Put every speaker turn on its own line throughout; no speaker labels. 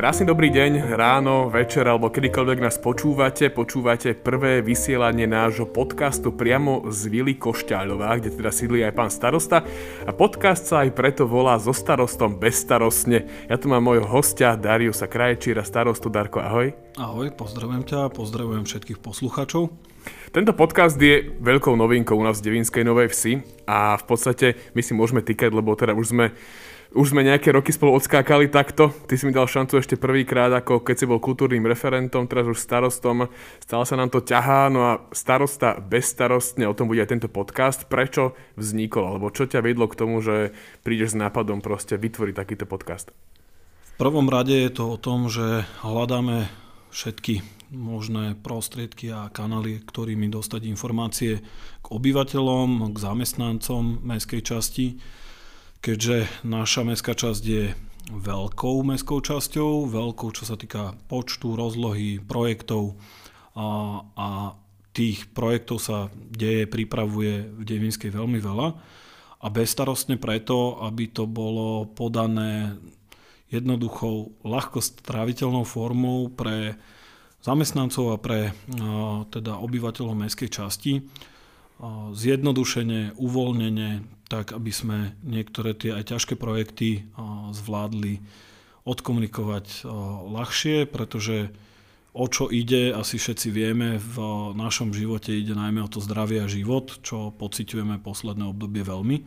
Krásny dobrý deň, ráno, večer alebo kedykoľvek nás počúvate. Počúvate prvé vysielanie nášho podcastu priamo z Vily Košťaľová, kde teda sídli aj pán starosta. A podcast sa aj preto volá so starostom bezstarostne. Ja tu mám môjho hostia Dariusa Krajčíra, starostu Darko, ahoj.
Ahoj, pozdravujem ťa, pozdravujem všetkých poslucháčov.
Tento podcast je veľkou novinkou u nás v Devinskej Novej Vsi a v podstate my si môžeme týkať, lebo teda už sme už sme nejaké roky spolu odskákali takto. Ty si mi dal šancu ešte prvýkrát, ako keď si bol kultúrnym referentom, teraz už starostom. Stále sa nám to ťahá, no a starosta bezstarostne, o tom bude aj tento podcast. Prečo vznikol, alebo čo ťa vedlo k tomu, že prídeš s nápadom proste vytvoriť takýto podcast?
V prvom rade je to o tom, že hľadáme všetky možné prostriedky a kanály, ktorými dostať informácie k obyvateľom, k zamestnancom mestskej časti keďže naša mestská časť je veľkou mestskou časťou, veľkou čo sa týka počtu, rozlohy, projektov a, a tých projektov sa deje, pripravuje v Devinskej veľmi veľa a bezstarostne preto, aby to bolo podané jednoduchou, ľahko stráviteľnou formou pre zamestnancov a pre teda obyvateľov mestskej časti. Zjednodušenie, uvoľnenie, tak aby sme niektoré tie aj ťažké projekty zvládli odkomunikovať ľahšie, pretože o čo ide, asi všetci vieme, v našom živote ide najmä o to zdravie a život, čo pociťujeme posledné obdobie veľmi.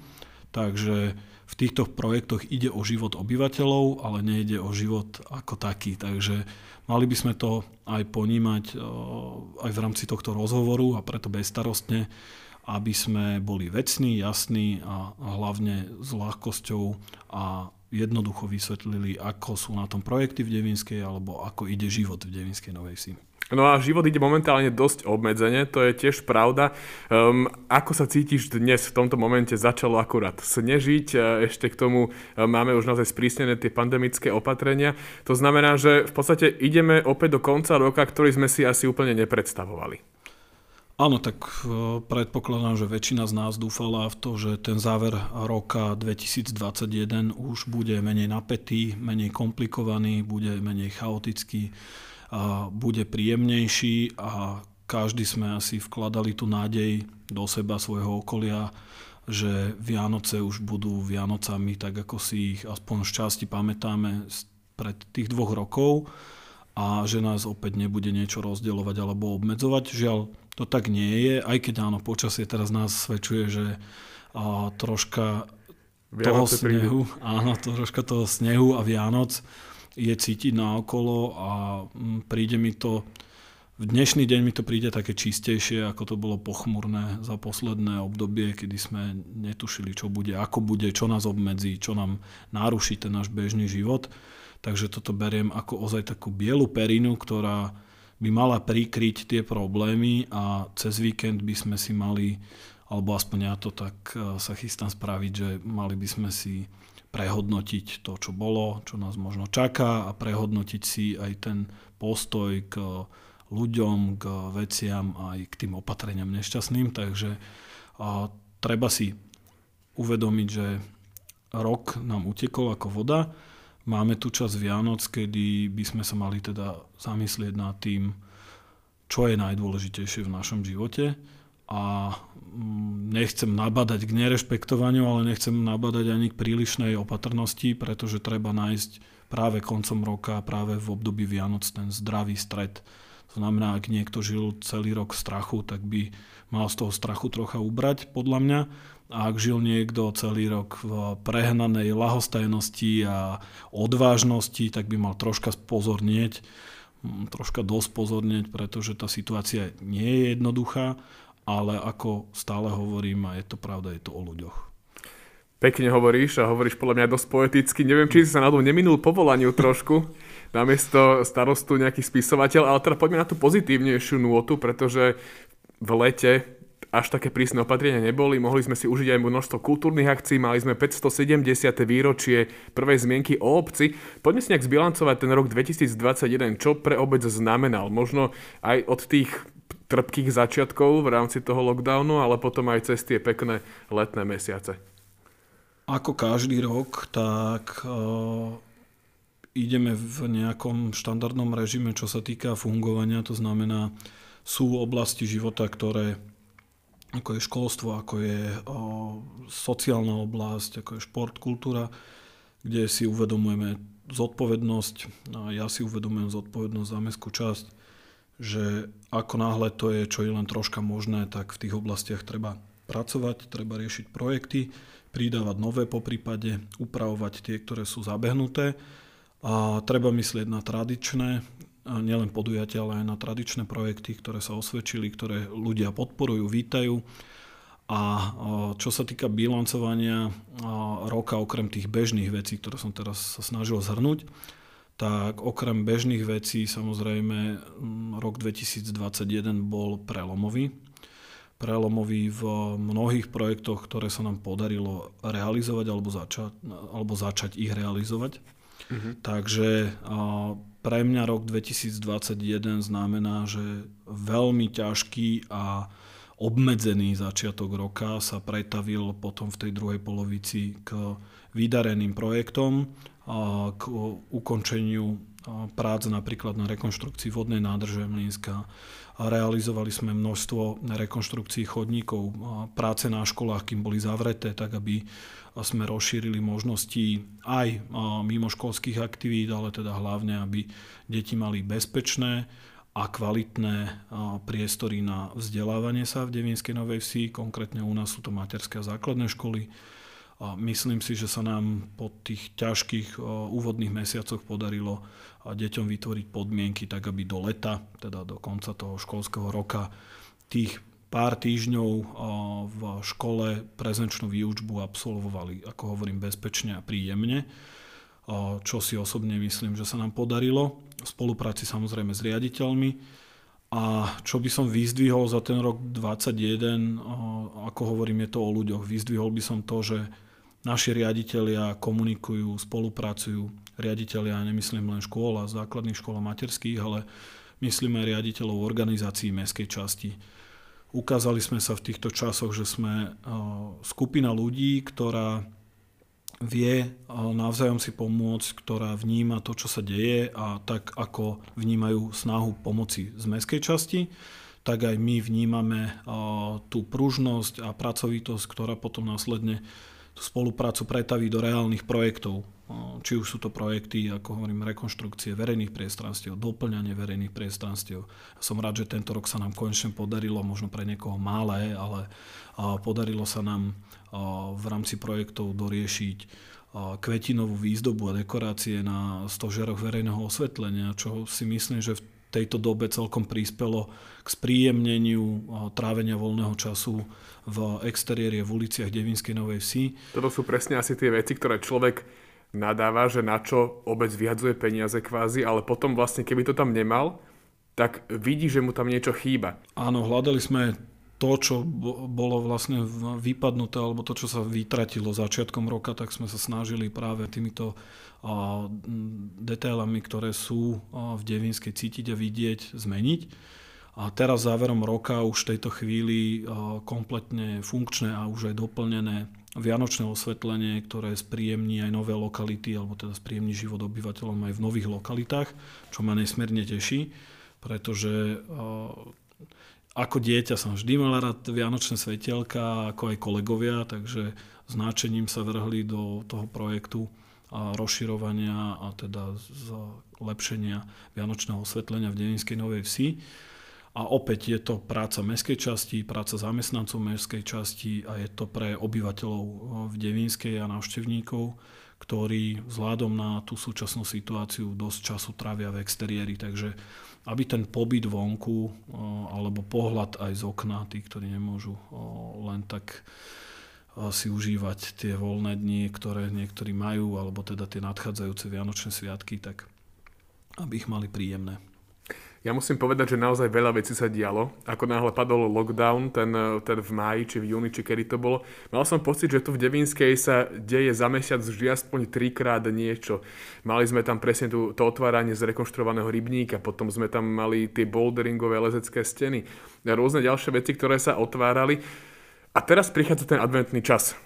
Takže v týchto projektoch ide o život obyvateľov, ale nejde o život ako taký. Takže mali by sme to aj ponímať aj v rámci tohto rozhovoru a preto bezstarostne aby sme boli vecní, jasní a hlavne s ľahkosťou a jednoducho vysvetlili, ako sú na tom projekty v Devinskej alebo ako ide život v Devinskej Novej Vsi.
No a život ide momentálne dosť obmedzene, to je tiež pravda. Um, ako sa cítiš dnes v tomto momente? Začalo akurát snežiť, ešte k tomu máme už naozaj sprísnené tie pandemické opatrenia. To znamená, že v podstate ideme opäť do konca roka, ktorý sme si asi úplne nepredstavovali.
Áno, tak e, predpokladám, že väčšina z nás dúfala v to, že ten záver roka 2021 už bude menej napätý, menej komplikovaný, bude menej chaotický, a bude príjemnejší a každý sme asi vkladali tú nádej do seba, svojho okolia, že Vianoce už budú Vianocami, tak ako si ich aspoň v časti pamätáme pred tých dvoch rokov a že nás opäť nebude niečo rozdeľovať alebo obmedzovať. Žiaľ, to tak nie je, aj keď áno, počasie teraz nás svedčuje, že a, troška Vianoce toho snehu, príde. áno, troška toho snehu a Vianoc je cítiť na okolo a m, mm, príde mi to, v dnešný deň mi to príde také čistejšie, ako to bolo pochmurné za posledné obdobie, kedy sme netušili, čo bude, ako bude, čo nás obmedzí, čo nám naruší ten náš bežný život. Takže toto beriem ako ozaj takú bielu perinu, ktorá by mala prikryť tie problémy a cez víkend by sme si mali, alebo aspoň ja to tak e, sa chystám spraviť, že mali by sme si prehodnotiť to, čo bolo, čo nás možno čaká a prehodnotiť si aj ten postoj k ľuďom, k veciam aj k tým opatreniam nešťastným. Takže a, treba si uvedomiť, že rok nám utekol ako voda Máme tu čas Vianoc, kedy by sme sa mali teda zamyslieť nad tým, čo je najdôležitejšie v našom živote a mm, nechcem nabadať k nerešpektovaniu, ale nechcem nabadať ani k prílišnej opatrnosti, pretože treba nájsť práve koncom roka, práve v období Vianoc ten zdravý stred. To znamená, ak niekto žil celý rok strachu, tak by mal z toho strachu trocha ubrať, podľa mňa a ak žil niekto celý rok v prehnanej lahostajnosti a odvážnosti, tak by mal troška spozornieť, mm, troška dosť pozornieť, pretože tá situácia nie je jednoduchá, ale ako stále hovorím, a je to pravda, je to o ľuďoch.
Pekne hovoríš a hovoríš podľa mňa dosť poeticky. Neviem, či si sa na to neminul povolaniu trošku, namiesto starostu nejaký spisovateľ, ale teda poďme na tú pozitívnejšiu nôtu, pretože v lete až také prísne opatrenia neboli. Mohli sme si užiť aj množstvo kultúrnych akcií, mali sme 570. výročie prvej zmienky o obci. Poďme si nejak zbilancovať ten rok 2021, čo pre obec znamenal. Možno aj od tých trpkých začiatkov v rámci toho lockdownu, ale potom aj cez tie pekné letné mesiace.
Ako každý rok, tak uh, ideme v nejakom štandardnom režime, čo sa týka fungovania, to znamená, sú oblasti života, ktoré ako je školstvo, ako je o, sociálna oblasť, ako je šport, kultúra, kde si uvedomujeme zodpovednosť, a ja si uvedomujem zodpovednosť za mestskú časť, že ako náhle to je, čo je len troška možné, tak v tých oblastiach treba pracovať, treba riešiť projekty, pridávať nové po prípade, upravovať tie, ktoré sú zabehnuté a treba myslieť na tradičné, nielen podujatia, ale aj na tradičné projekty, ktoré sa osvedčili, ktoré ľudia podporujú, vítajú. A čo sa týka bilancovania roka, okrem tých bežných vecí, ktoré som teraz sa snažil zhrnúť, tak okrem bežných vecí samozrejme rok 2021 bol prelomový. Prelomový v mnohých projektoch, ktoré sa nám podarilo realizovať alebo začať, alebo začať ich realizovať. Uh-huh. Takže pre mňa rok 2021 znamená, že veľmi ťažký a obmedzený začiatok roka sa pretavil potom v tej druhej polovici k vydareným projektom, a k ukončeniu prác napríklad na rekonštrukcii vodnej nádrže Mlínska. Realizovali sme množstvo rekonštrukcií chodníkov, práce na školách, kým boli zavreté, tak aby sme rozšírili možnosti aj mimoškolských aktivít, ale teda hlavne, aby deti mali bezpečné a kvalitné priestory na vzdelávanie sa v Devinskej Novej Vsi. Konkrétne u nás sú to materské a základné školy. Myslím si, že sa nám po tých ťažkých úvodných mesiacoch podarilo deťom vytvoriť podmienky tak, aby do leta, teda do konca toho školského roka, tých pár týždňov v škole prezenčnú výučbu absolvovali, ako hovorím, bezpečne a príjemne, čo si osobne myslím, že sa nám podarilo v spolupráci samozrejme s riaditeľmi. A čo by som vyzdvihol za ten rok 2021, ako hovorím, je to o ľuďoch. Vyzdvihol by som to, že naši riaditeľia komunikujú, spolupracujú. Riaditeľia, nemyslím len škôl a základných škôl a materských, ale myslím aj riaditeľov organizácií mestskej časti Ukázali sme sa v týchto časoch, že sme eh, skupina ľudí, ktorá vie eh, navzájom si pomôcť, ktorá vníma to, čo sa deje a tak ako vnímajú snahu pomoci z mestskej časti, tak aj my vnímame eh, tú pružnosť a pracovitosť, ktorá potom následne tú spoluprácu pretaví do reálnych projektov. Či už sú to projekty, ako hovorím, rekonštrukcie verejných priestranstiev, doplňanie verejných priestranstiev. Som rád, že tento rok sa nám konečne podarilo, možno pre niekoho malé, ale podarilo sa nám v rámci projektov doriešiť kvetinovú výzdobu a dekorácie na stožiaroch verejného osvetlenia, čo si myslím, že v tejto dobe celkom prispelo k spríjemneniu trávenia voľného času v exteriérie v uliciach Devinskej Novej Vsi.
Toto sú presne asi tie veci, ktoré človek nadáva, že na čo obec vyhadzuje peniaze kvázi, ale potom vlastne keby to tam nemal, tak vidí, že mu tam niečo chýba.
Áno, hľadali sme to, čo bolo vlastne vypadnuté, alebo to, čo sa vytratilo začiatkom roka, tak sme sa snažili práve týmito detailami, ktoré sú v Devinskej cítiť a vidieť, zmeniť. A teraz záverom roka už v tejto chvíli kompletne funkčné a už aj doplnené vianočné osvetlenie, ktoré spríjemní aj nové lokality, alebo teda spríjemní život obyvateľom aj v nových lokalitách, čo ma nesmierne teší, pretože ako dieťa som vždy mal rád vianočné svetelka, ako aj kolegovia, takže značením sa vrhli do toho projektu a rozširovania a teda zlepšenia vianočného osvetlenia v Deninskej Novej Vsi. A opäť je to práca mestskej časti, práca zamestnancov mestskej časti a je to pre obyvateľov v Devinskej a návštevníkov, ktorí vzhľadom na tú súčasnú situáciu dosť času trávia v exteriéri. Takže aby ten pobyt vonku alebo pohľad aj z okna, tí, ktorí nemôžu len tak si užívať tie voľné dni, ktoré niektorí majú, alebo teda tie nadchádzajúce Vianočné sviatky, tak aby ich mali príjemné.
Ja musím povedať, že naozaj veľa vecí sa dialo. Ako náhle padol lockdown, ten, ten v máji, či v júni, či kedy to bolo, mal som pocit, že tu v Devinskej sa deje za mesiac vždy aspoň trikrát niečo. Mali sme tam presne tú, to otváranie z rekonštruovaného rybníka, potom sme tam mali tie boulderingové lezecké steny a rôzne ďalšie veci, ktoré sa otvárali. A teraz prichádza ten adventný čas.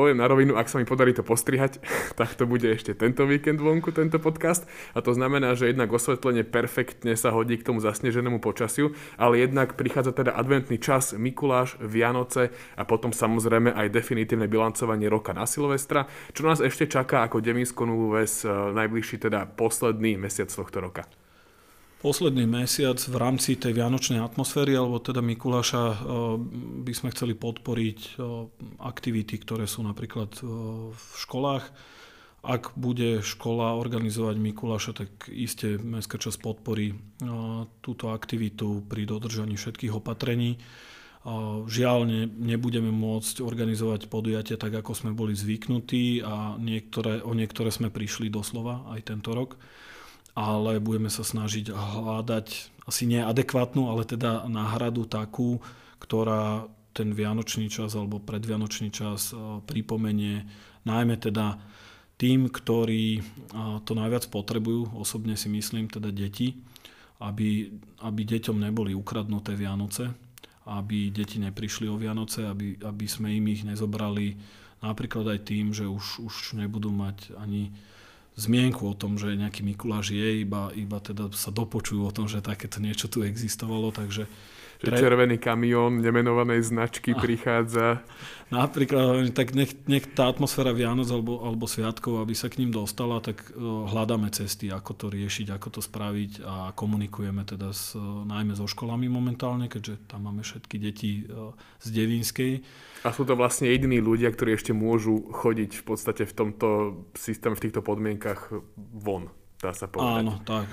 Poviem na rovinu, ak sa mi podarí to postrihať, tak to bude ešte tento víkend vonku, tento podcast. A to znamená, že jednak osvetlenie perfektne sa hodí k tomu zasneženému počasiu, ale jednak prichádza teda adventný čas, Mikuláš, Vianoce a potom samozrejme aj definitívne bilancovanie roka na Silvestra, čo nás ešte čaká ako Devinsko Novú Ves eh, najbližší teda posledný mesiac tohto roka
posledný mesiac v rámci tej vianočnej atmosféry, alebo teda Mikuláša, eh, by sme chceli podporiť eh, aktivity, ktoré sú napríklad eh, v školách. Ak bude škola organizovať Mikuláša, tak iste Mestská časť podporí túto aktivitu pri dodržaní všetkých opatrení. Žiaľ, ne, nebudeme môcť organizovať podujatia tak, ako sme boli zvyknutí a niektoré, o niektoré sme prišli doslova aj tento rok ale budeme sa snažiť hľadať asi nie adekvátnu, ale teda náhradu takú, ktorá ten vianočný čas alebo predvianočný čas e, pripomenie najmä teda tým, ktorí e, to najviac potrebujú, osobne si myslím, teda deti, aby, aby deťom neboli ukradnuté Vianoce, aby deti neprišli o Vianoce, aby, aby sme im ich nezobrali napríklad aj tým, že už, už nebudú mať ani zmienku o tom, že nejaký Mikuláš je, iba, iba teda sa dopočujú o tom, že takéto niečo tu existovalo, takže
že červený kamión nemenovanej značky a, prichádza.
Napríklad, tak nech, nech tá atmosféra Vianoc alebo, alebo Sviatkov, aby sa k ním dostala, tak uh, hľadáme cesty, ako to riešiť, ako to spraviť a komunikujeme teda s, uh, najmä so školami momentálne, keďže tam máme všetky deti uh, z Devinskej.
A sú to vlastne jediní ľudia, ktorí ešte môžu chodiť v podstate v tomto systéme, v týchto podmienkach von dá sa povedať.
Áno, tak,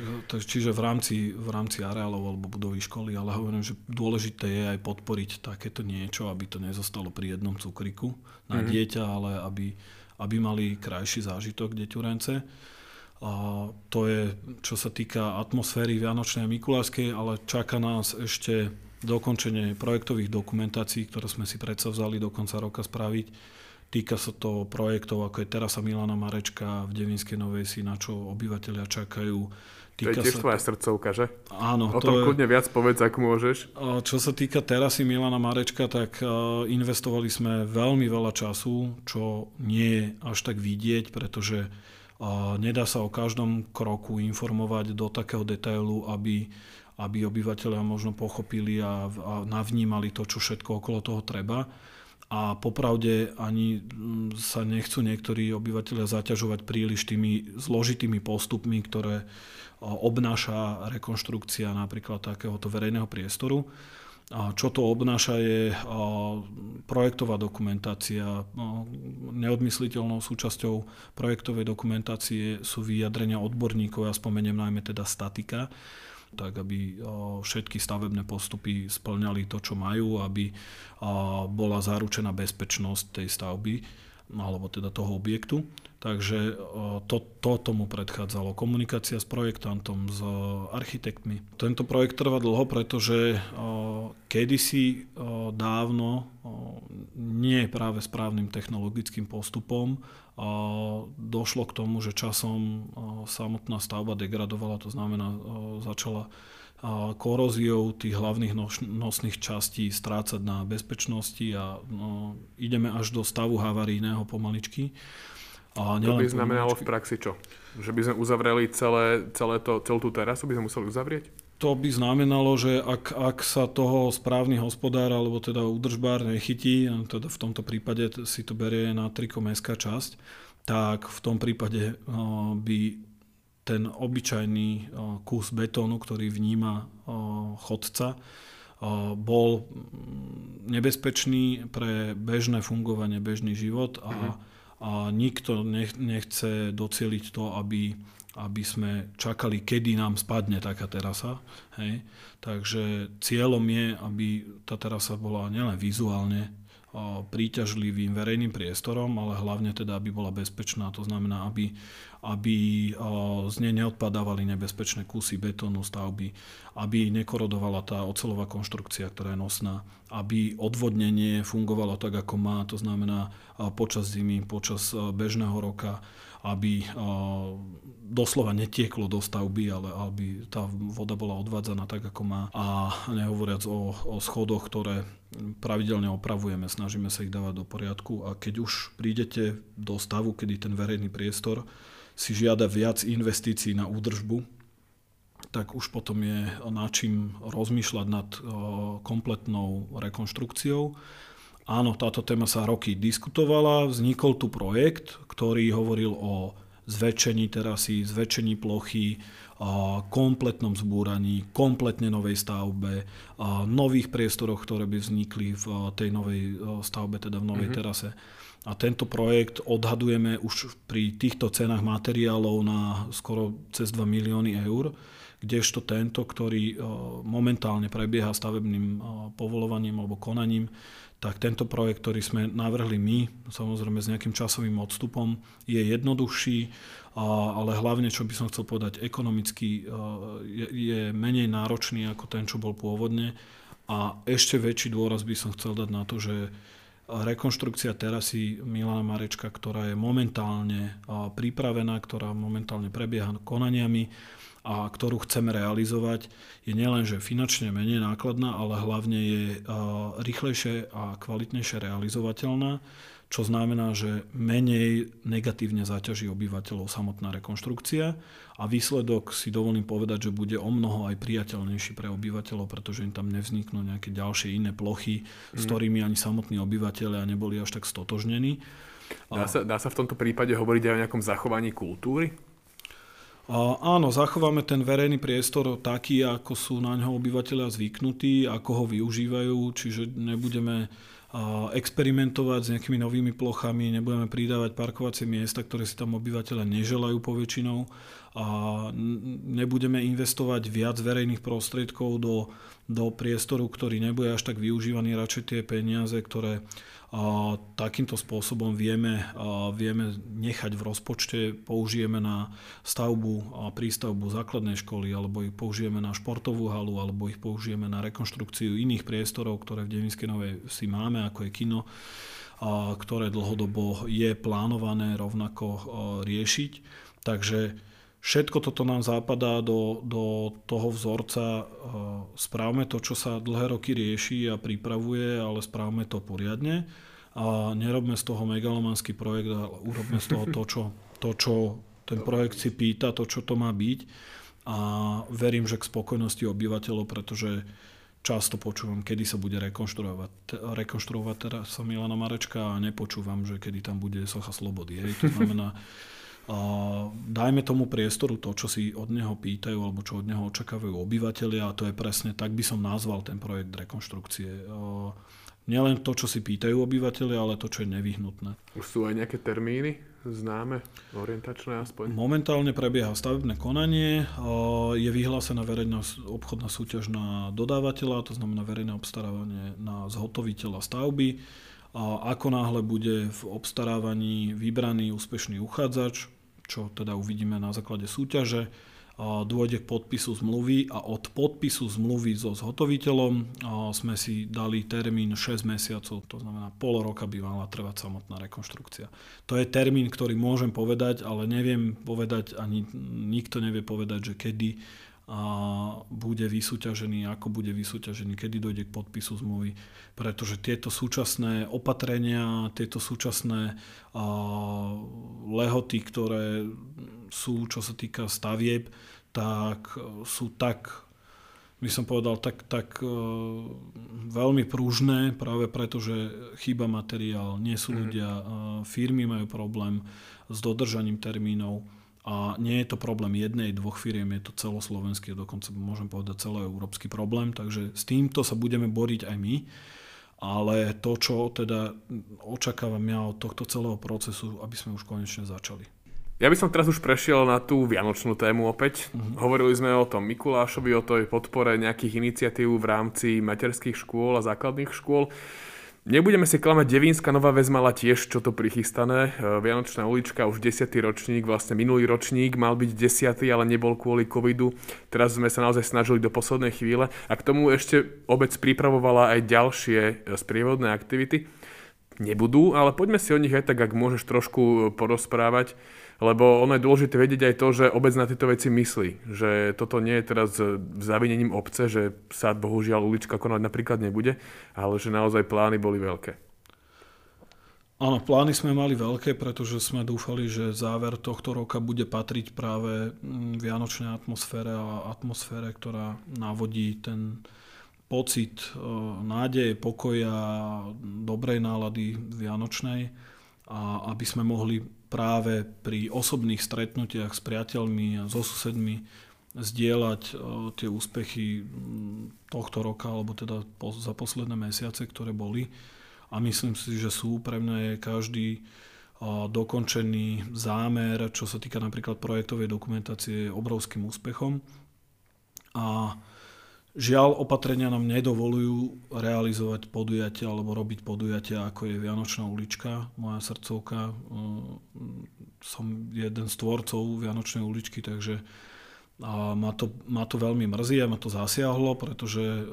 čiže v rámci, v rámci areálov alebo budovy školy, ale hovorím, že dôležité je aj podporiť takéto niečo, aby to nezostalo pri jednom cukriku na mm-hmm. dieťa, ale aby, aby mali krajší zážitok deťurence. A to je, čo sa týka atmosféry Vianočnej a Mikulášskej, ale čaká nás ešte dokončenie projektových dokumentácií, ktoré sme si predsa vzali do konca roka spraviť Týka sa to projektov, ako je terasa Milana Marečka v Devinskej Novej Si, na čo obyvateľia čakajú.
Týka to je tiež sa... tvoja srdcovka, že?
Áno.
O tom je... kľudne viac povedz, ak môžeš.
Čo sa týka terasy Milana Marečka, tak investovali sme veľmi veľa času, čo nie je až tak vidieť, pretože nedá sa o každom kroku informovať do takého detailu, aby, aby obyvateľia možno pochopili a, a navnímali to, čo všetko okolo toho treba a popravde ani mm, sa nechcú niektorí obyvateľia zaťažovať príliš tými zložitými postupmi, ktoré obnáša rekonštrukcia napríklad takéhoto verejného priestoru. A čo to obnáša je projektová dokumentácia. Neodmysliteľnou súčasťou projektovej dokumentácie sú vyjadrenia odborníkov, ja spomeniem najmä teda statika, tak aby všetky stavebné postupy splňali to, čo majú, aby bola zaručená bezpečnosť tej stavby alebo teda toho objektu. Takže to, to tomu predchádzalo. Komunikácia s projektantom, s architektmi. Tento projekt trvá dlho, pretože kedysi dávno nie práve správnym technologickým postupom došlo k tomu, že časom samotná stavba degradovala, to znamená začala koróziou tých hlavných nosných častí strácať na bezpečnosti a no, ideme až do stavu havarijného pomaličky.
A to by znamenalo pomaličky. v praxi čo? Že by sme uzavreli celé, celé to, celú tú terasu, by sme museli uzavrieť?
To by znamenalo, že ak, ak sa toho správny hospodár alebo teda údržbár nechytí, teda v tomto prípade si to berie na triko mestská časť, tak v tom prípade by ten obyčajný kus betónu, ktorý vníma chodca, bol nebezpečný pre bežné fungovanie, bežný život a, mhm. a nikto nechce docieliť to, aby aby sme čakali, kedy nám spadne taká terasa. Hej. Takže cieľom je, aby tá terasa bola nielen vizuálne príťažlivým verejným priestorom, ale hlavne teda, aby bola bezpečná. To znamená, aby, aby z nej neodpadávali nebezpečné kusy betónu stavby, aby nekorodovala tá ocelová konštrukcia, ktorá je nosná, aby odvodnenie fungovalo tak, ako má, to znamená počas zimy, počas bežného roka, aby doslova netieklo do stavby, ale aby tá voda bola odvádzaná tak, ako má. A nehovoriac o, o schodoch, ktoré pravidelne opravujeme, snažíme sa ich dávať do poriadku a keď už prídete do stavu, kedy ten verejný priestor si žiada viac investícií na údržbu, tak už potom je na čím rozmýšľať nad kompletnou rekonštrukciou. Áno, táto téma sa roky diskutovala, vznikol tu projekt, ktorý hovoril o zväčšení terasy, zväčšení plochy, kompletnom zbúraní, kompletne novej stavbe, nových priestoroch, ktoré by vznikli v tej novej stavbe, teda v novej mm-hmm. terase. A tento projekt odhadujeme už pri týchto cenách materiálov na skoro cez 2 milióny eur, kdežto tento, ktorý momentálne prebieha stavebným povolovaním alebo konaním, tak tento projekt, ktorý sme navrhli my, samozrejme s nejakým časovým odstupom, je jednoduchší, ale hlavne, čo by som chcel povedať, ekonomicky je menej náročný ako ten, čo bol pôvodne. A ešte väčší dôraz by som chcel dať na to, že rekonštrukcia terasy Milana Marečka, ktorá je momentálne pripravená, ktorá momentálne prebieha konaniami, a ktorú chceme realizovať, je nielenže finančne menej nákladná, ale hlavne je rýchlejšie a kvalitnejšie realizovateľná, čo znamená, že menej negatívne zaťaží obyvateľov samotná rekonštrukcia a výsledok si dovolím povedať, že bude o mnoho aj priateľnejší pre obyvateľov, pretože im tam nevzniknú nejaké ďalšie iné plochy, mm. s ktorými ani samotní obyvateľia neboli až tak stotožnení.
Dá sa, dá sa v tomto prípade hovoriť aj o nejakom zachovaní kultúry?
Áno, zachováme ten verejný priestor taký, ako sú na ňo obyvateľia zvyknutí, ako ho využívajú, čiže nebudeme experimentovať s nejakými novými plochami, nebudeme pridávať parkovacie miesta, ktoré si tam obyvateľia neželajú poväčšinou. A nebudeme investovať viac verejných prostriedkov do, do priestoru, ktorý nebude až tak využívaný, radšej tie peniaze, ktoré takýmto spôsobom vieme, vieme nechať v rozpočte, použijeme na stavbu a prístavbu základnej školy, alebo ich použijeme na športovú halu, alebo ich použijeme na rekonštrukciu iných priestorov, ktoré v Devinskej Novej si máme, ako je kino, ktoré dlhodobo je plánované rovnako riešiť. Takže Všetko toto nám zapadá do, do toho vzorca. Správme to, čo sa dlhé roky rieši a pripravuje, ale správme to poriadne. A nerobme z toho megalomanský projekt, ale urobme z toho to, čo, to, čo ten projekt si pýta, to, čo to má byť. A verím, že k spokojnosti obyvateľov, pretože často počúvam, kedy sa bude rekonštruovať, rekonštruovať teraz sa Milana Marečka a nepočúvam, že kedy tam bude socha slobody. Hej. To znamená, dajme tomu priestoru to, čo si od neho pýtajú alebo čo od neho očakávajú obyvateľia a to je presne, tak by som nazval ten projekt rekonštrukcie. Nielen to, čo si pýtajú obyvateľia, ale to, čo je nevyhnutné.
Už sú aj nejaké termíny známe, orientačné aspoň?
Momentálne prebieha stavebné konanie, je vyhlásená verejná obchodná súťaž na dodávateľa, to znamená verejné obstarávanie na zhotoviteľa stavby. A ako náhle bude v obstarávaní vybraný úspešný uchádzač, čo teda uvidíme na základe súťaže, dôjde k podpisu zmluvy a od podpisu zmluvy so zhotoviteľom sme si dali termín 6 mesiacov, to znamená pol roka by mala trvať samotná rekonštrukcia. To je termín, ktorý môžem povedať, ale neviem povedať, ani nikto nevie povedať, že kedy a bude vysúťažený, ako bude vysúťažený, kedy dojde k podpisu zmluvy. Pretože tieto súčasné opatrenia, tieto súčasné a, lehoty, ktoré sú, čo sa týka stavieb, tak sú tak by som povedal, tak, tak uh, veľmi pružné, práve preto, že chýba materiál, nie sú mhm. ľudia, uh, firmy majú problém s dodržaním termínov a nie je to problém jednej, dvoch firiem, je to celoslovenský, dokonca môžem povedať celoeurópsky problém, takže s týmto sa budeme boriť aj my. Ale to, čo teda očakávam ja od tohto celého procesu, aby sme už konečne začali.
Ja by som teraz už prešiel na tú vianočnú tému opäť. Uh-huh. Hovorili sme o tom Mikulášovi, o tej podpore nejakých iniciatív v rámci materských škôl a základných škôl. Nebudeme si klamať, Devínska Nová väz mala tiež čo to prichystané. E, Vianočná ulička, už 10. ročník, vlastne minulý ročník mal byť 10. ale nebol kvôli covidu. Teraz sme sa naozaj snažili do poslednej chvíle. A k tomu ešte obec pripravovala aj ďalšie e, sprievodné aktivity. Nebudú, ale poďme si o nich aj tak, ak môžeš trošku porozprávať. Lebo ono je dôležité vedieť aj to, že obec na tieto veci myslí. Že toto nie je teraz zavinením obce, že sa bohužiaľ ulička konať napríklad nebude, ale že naozaj plány boli veľké.
Áno, plány sme mali veľké, pretože sme dúfali, že záver tohto roka bude patriť práve mm, vianočnej atmosfére a atmosfére, ktorá navodí ten pocit e, nádeje, pokoja, dobrej nálady vianočnej a aby sme mohli práve pri osobných stretnutiach s priateľmi a so susedmi zdieľať e, tie úspechy tohto roka, alebo teda za posledné mesiace, ktoré boli a myslím si, že sú pre mňa je každý dokončený zámer, čo sa týka napríklad projektovej dokumentácie, obrovským úspechom. A žiaľ, opatrenia nám nedovolujú realizovať podujatia alebo robiť podujatia, ako je Vianočná ulička, moja srdcovka. Som jeden z tvorcov Vianočnej uličky, takže a ma to, ma to veľmi mrzí a ma to zasiahlo, pretože e,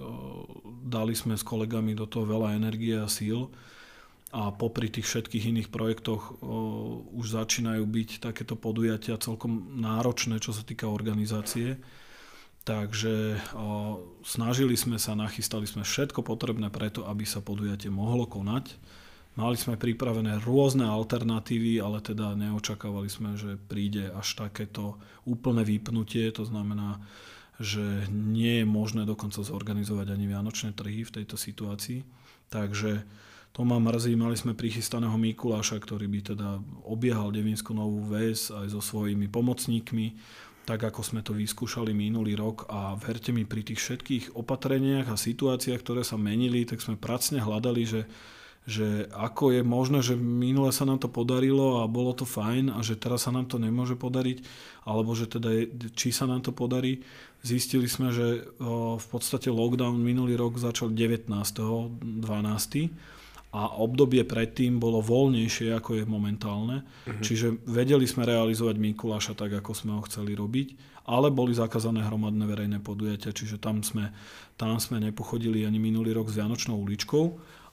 dali sme s kolegami do toho veľa energie a síl a popri tých všetkých iných projektoch e, už začínajú byť takéto podujatia celkom náročné, čo sa týka organizácie. Takže o, snažili sme sa, nachystali sme všetko potrebné preto, aby sa podujatie mohlo konať. Mali sme pripravené rôzne alternatívy, ale teda neočakávali sme, že príde až takéto úplné vypnutie. To znamená, že nie je možné dokonca zorganizovať ani vianočné trhy v tejto situácii. Takže to ma mrzí. Mali sme prichystaného Mikuláša, ktorý by teda obiehal Devinskú novú väz aj so svojimi pomocníkmi, tak ako sme to vyskúšali minulý rok a verte mi, pri tých všetkých opatreniach a situáciách, ktoré sa menili, tak sme pracne hľadali, že že ako je možné, že minule sa nám to podarilo a bolo to fajn a že teraz sa nám to nemôže podariť, alebo že teda je, či sa nám to podarí. Zistili sme, že v podstate lockdown minulý rok začal 19.12. a obdobie predtým bolo voľnejšie, ako je momentálne. Uh-huh. Čiže vedeli sme realizovať Mikuláša tak, ako sme ho chceli robiť, ale boli zakázané hromadné verejné podujatia, čiže tam sme, tam sme nepochodili ani minulý rok s Vianočnou uličkou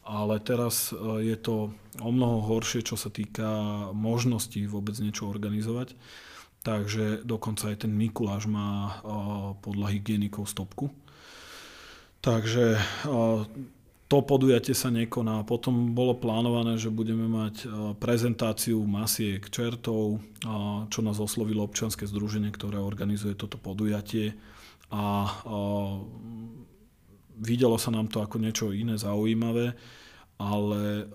ale teraz e, je to o mnoho horšie, čo sa týka možností vôbec niečo organizovať. Takže dokonca aj ten Mikuláš má e, podľa hygienikov stopku. Takže e, to podujatie sa nekoná. Potom bolo plánované, že budeme mať prezentáciu masiek čertov, čo nás oslovilo občianske združenie, ktoré organizuje toto podujatie. A videlo sa nám to ako niečo iné zaujímavé, ale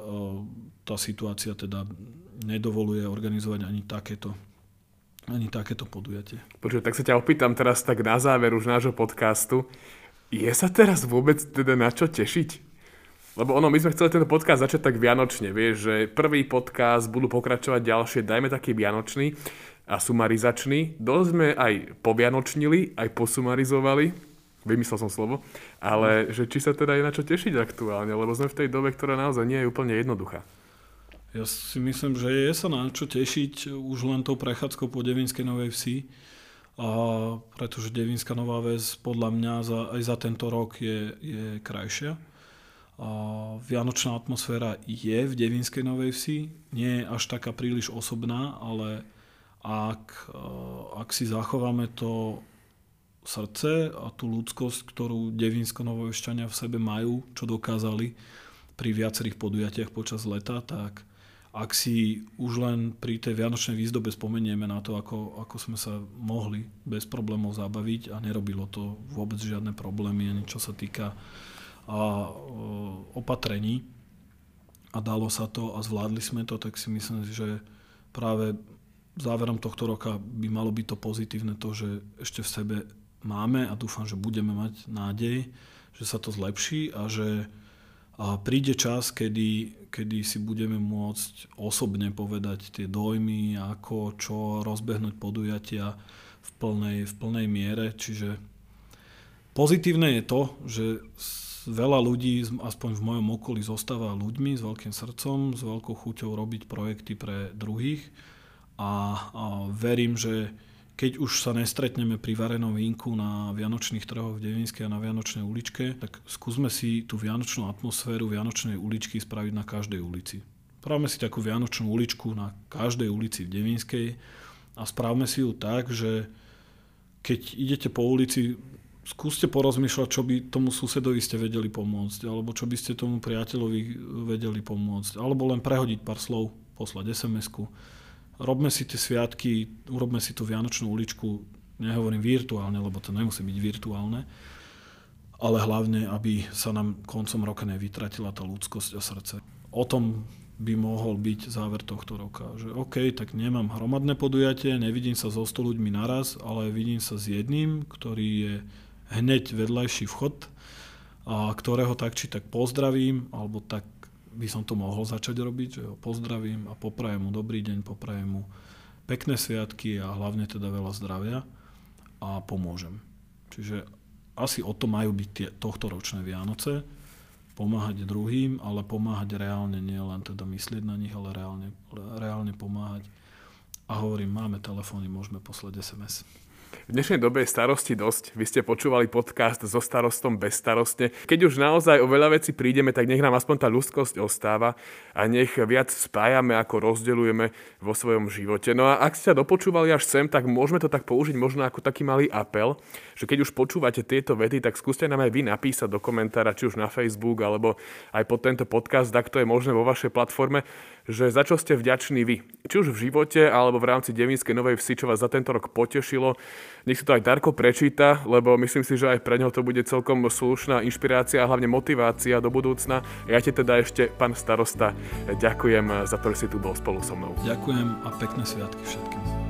tá situácia teda nedovoluje organizovať ani takéto ani takéto podujatie.
Počuť, tak sa ťa opýtam teraz tak na záver už nášho podcastu. Je sa teraz vôbec teda na čo tešiť? Lebo ono, my sme chceli tento podcast začať tak vianočne, vieš, že prvý podcast budú pokračovať ďalšie, dajme taký vianočný a sumarizačný. Dosť sme aj povianočnili, aj posumarizovali, vymyslel som slovo, ale že či sa teda je na čo tešiť aktuálne, lebo sme v tej dobe, ktorá naozaj nie je úplne jednoduchá.
Ja si myslím, že je sa na čo tešiť už len tou prechádzkou po Devinskej Novej Vsi, a pretože Devinská Nová Ves podľa mňa za, aj za tento rok je, je krajšia. Vianočná atmosféra je v Devinskej Novej Vsi, nie je až taká príliš osobná, ale ak, ak si zachováme to srdce a tú ľudskosť, ktorú devinsko-novojšťania v sebe majú, čo dokázali pri viacerých podujatiach počas leta, tak ak si už len pri tej vianočnej výzdobe spomenieme na to, ako, ako sme sa mohli bez problémov zabaviť a nerobilo to vôbec žiadne problémy, ani čo sa týka a, opatrení a dalo sa to a zvládli sme to, tak si myslím, že práve záverom tohto roka by malo byť to pozitívne to, že ešte v sebe máme a dúfam, že budeme mať nádej, že sa to zlepší a že a príde čas, kedy, kedy si budeme môcť osobne povedať tie dojmy, ako, čo rozbehnúť podujatia v plnej, v plnej miere. Čiže pozitívne je to, že veľa ľudí, aspoň v mojom okolí, zostáva ľuďmi s veľkým srdcom, s veľkou chuťou robiť projekty pre druhých a, a verím, že keď už sa nestretneme pri varenom vínku na Vianočných trhoch v Devinskej a na Vianočnej uličke, tak skúsme si tú vianočnú atmosféru Vianočnej uličky spraviť na každej ulici. Spravme si takú vianočnú uličku na každej ulici v Devinskej a správme si ju tak, že keď idete po ulici, skúste porozmýšľať, čo by tomu susedovi ste vedeli pomôcť, alebo čo by ste tomu priateľovi vedeli pomôcť, alebo len prehodiť pár slov, poslať SMS-ku. Robme si tie sviatky, urobme si tú Vianočnú uličku, nehovorím virtuálne, lebo to nemusí byť virtuálne, ale hlavne, aby sa nám koncom roka nevytratila tá ľudskosť a srdce. O tom by mohol byť záver tohto roka. Že OK, tak nemám hromadné podujatie, nevidím sa so 100 ľuďmi naraz, ale vidím sa s jedným, ktorý je hneď vedľajší vchod, ktorého tak či tak pozdravím, alebo tak by som to mohol začať robiť, že ho pozdravím a poprajem mu dobrý deň, poprajem mu pekné sviatky a hlavne teda veľa zdravia a pomôžem. Čiže asi o to majú byť tie tohto ročné Vianoce pomáhať druhým, ale pomáhať reálne, nie len teda myslieť na nich, ale reálne, reálne pomáhať. A hovorím, máme telefóny, môžeme poslať SMS.
V dnešnej dobe je starosti dosť. Vy ste počúvali podcast so starostom bezstarostne. Keď už naozaj o veľa veci prídeme, tak nech nám aspoň tá ľudskosť ostáva a nech viac spájame, ako rozdeľujeme vo svojom živote. No a ak ste dopočúvali až sem, tak môžeme to tak použiť možno ako taký malý apel, že keď už počúvate tieto vety, tak skúste nám aj vy napísať do komentára, či už na Facebook, alebo aj pod tento podcast, ak to je možné vo vašej platforme, že za čo ste vďační vy. Či už v živote, alebo v rámci Devinskej Novej Vsi, čo vás za tento rok potešilo. Nech si to aj Darko prečíta, lebo myslím si, že aj pre neho to bude celkom slušná inšpirácia a hlavne motivácia do budúcna. Ja ti teda ešte, pán starosta, ďakujem za to, že si tu bol spolu so mnou.
Ďakujem a pekné sviatky všetkým.